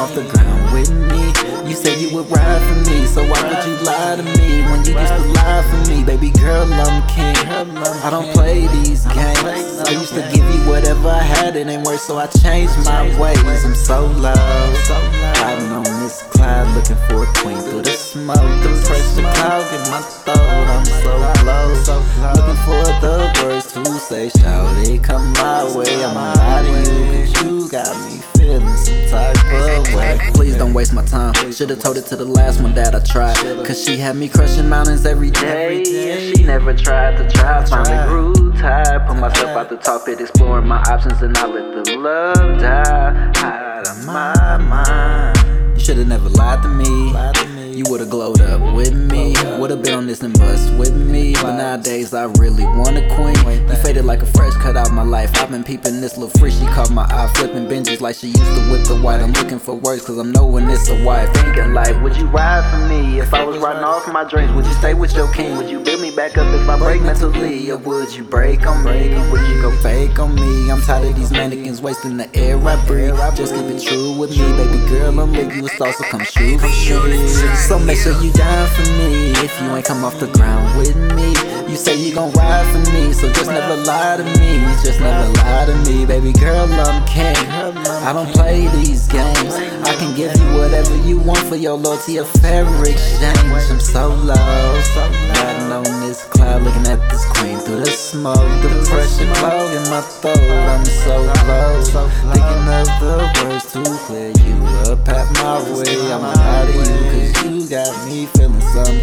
off the ground with me. You said you would ride for me, so why would you lie to me when you used to lie for me? Baby girl, I'm king. I don't play these games. I used to give you whatever I had, it ain't worth, so I changed my ways. I'm so low, riding on this cloud, looking for a queen through the smoke. The pressure cloud in my throat, I'm so low, looking for the words to say. Shout it, come my way, I'ma you, cause you got me feeling some type of. Please don't waste my time. Should've told it to the last one that I tried. Cause she had me crushing mountains every day. And she never tried to try. Finally grew tired. Put myself out the top pit, exploring my options, and I let the love die out of my mind. You should've never lied to me. You would've glowed up with me. Would've been on this and bust with me. But nowadays I really want a queen. You faded like a fresh cut out my life. I've been peeping this little free. She caught my eye, flipping benches like she used to whip the white. I'm looking for words cause I'm knowing it's a wife. Thinking like, would you ride for me? If I was riding off my dreams, would you stay with your king? Would you build me back up if I break mentally? Or would you break on me? Would you go fake on me? I'm tired of these mannequins wasting the air I breathe. Just keep it true with me, baby girl. I'm with you, it's also come true for me. So make sure you down for me if you ain't come off the ground with me. You say you gon' ride for me, so just never lie to me. Just never lie to me, baby girl. I'm king. I don't play these games. I can give you whatever you want for your loyalty, a fair exchange. I'm so low, so riding on this cloud, looking at this queen through the smoke. The pressure clogging my throat. I'm so low,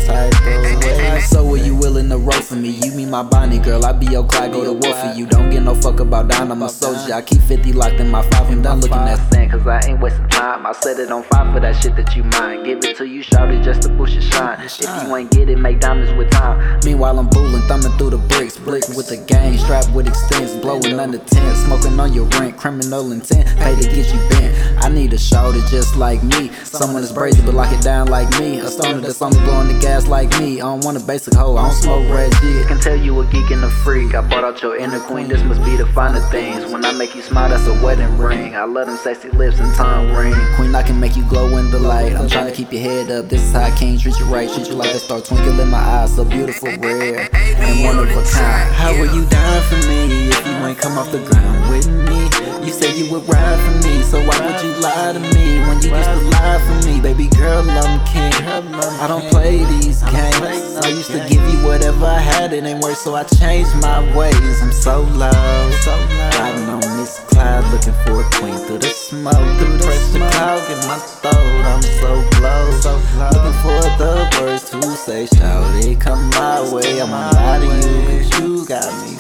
type of way. So are you willing to roll for me? You mean my Bonnie girl, I be your Clyde, go to war for you. Don't get no fuck about down, I'm a soldier. I keep 50 locked in my five, I'm done looking at sand, cause I ain't wasting time. I set it on fire for that shit that you mind. Give it to you, shout it just to push it shine. If you ain't get it, make diamonds with time. Meanwhile, I'm booling, thumbing through the bricks, blick with the gang, strapped with extents, blowing under tent, smoking on your rent, criminal intent, pay to get you bent. I need a shorty just like me, someone that's brazy but lock it down like me. A stoner that's only blowing the gas like me. I don't want a basic hoe, I don't smoke red G. Can tell you a geek and a freak. I brought out your inner queen, this must be the finer things. When I make you smile, that's a wedding ring. I love them sexy lips and tongue ring. Queen, I can make you glow in the light. I'm trying to keep your head up. This is how I can treat you right. Treat you like a star twinkle in my eyes. So beautiful, rare, and one of a kind. How are you dying for me if you ain't come off the ground with me? You said you would ride for me, so why would you lie to me when you used to lie for me? Baby girl, I'm king. I don't play these games. I used to give you whatever I had, it ain't worth, so I changed my ways. I'm so low, riding on this cloud, looking for a queen through the smoke. The pressure cloud in my throat, I'm so low, looking for the words to say. Shout it, come my way, I'ma lie to you, cause you got me